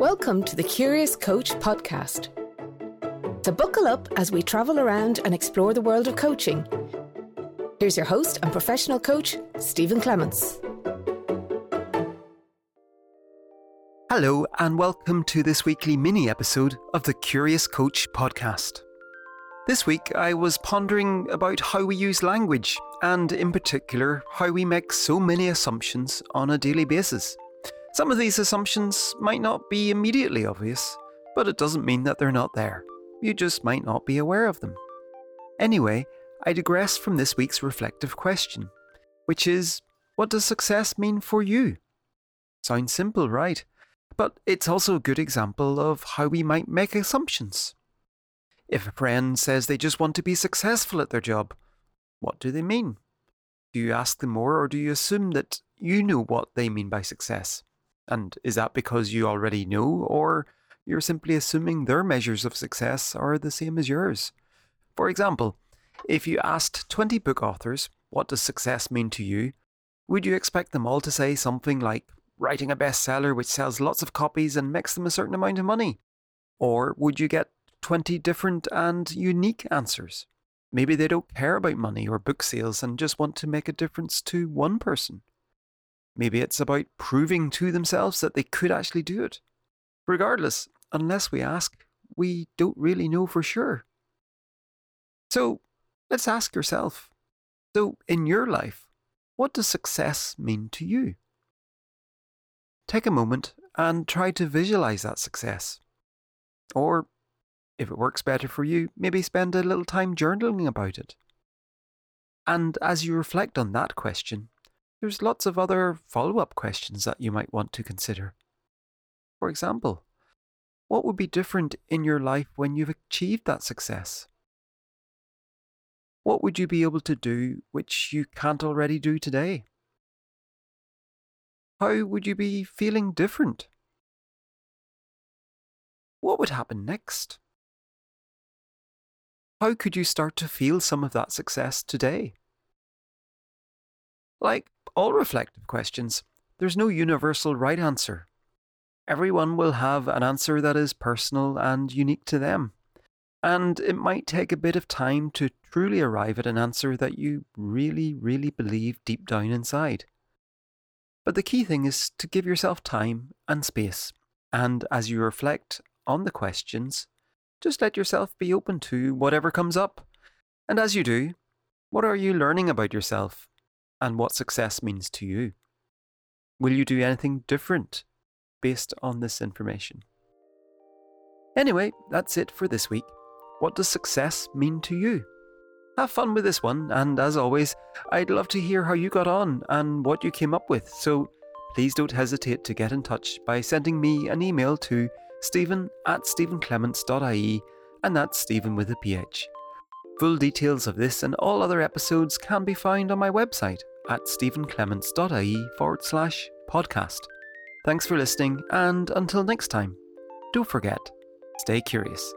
Welcome to the Curious Coach podcast. So, buckle up as we travel around and explore the world of coaching. Here's your host and professional coach, Stephen Clements. Hello, and welcome to this weekly mini episode of the Curious Coach podcast. This week, I was pondering about how we use language, and in particular, how we make so many assumptions on a daily basis. Some of these assumptions might not be immediately obvious, but it doesn't mean that they're not there. You just might not be aware of them. Anyway, I digress from this week's reflective question, which is what does success mean for you? Sounds simple, right? But it's also a good example of how we might make assumptions. If a friend says they just want to be successful at their job, what do they mean? Do you ask them more or do you assume that you know what they mean by success? And is that because you already know, or you're simply assuming their measures of success are the same as yours? For example, if you asked 20 book authors, what does success mean to you? Would you expect them all to say something like writing a bestseller which sells lots of copies and makes them a certain amount of money? Or would you get 20 different and unique answers? Maybe they don't care about money or book sales and just want to make a difference to one person. Maybe it's about proving to themselves that they could actually do it. Regardless, unless we ask, we don't really know for sure. So let's ask yourself so, in your life, what does success mean to you? Take a moment and try to visualize that success. Or, if it works better for you, maybe spend a little time journaling about it. And as you reflect on that question, there's lots of other follow up questions that you might want to consider. For example, what would be different in your life when you've achieved that success? What would you be able to do which you can't already do today? How would you be feeling different? What would happen next? How could you start to feel some of that success today? Like all reflective questions, there's no universal right answer. Everyone will have an answer that is personal and unique to them. And it might take a bit of time to truly arrive at an answer that you really, really believe deep down inside. But the key thing is to give yourself time and space. And as you reflect on the questions, just let yourself be open to whatever comes up. And as you do, what are you learning about yourself and what success means to you. Will you do anything different based on this information? Anyway, that's it for this week. What does success mean to you? Have fun with this one, and as always, I'd love to hear how you got on and what you came up with, so please don't hesitate to get in touch by sending me an email to stephen at stephenclements.ie, and that's Stephen with a PH. Full details of this and all other episodes can be found on my website at stephenclements.ie forward slash podcast. Thanks for listening, and until next time, don't forget, stay curious.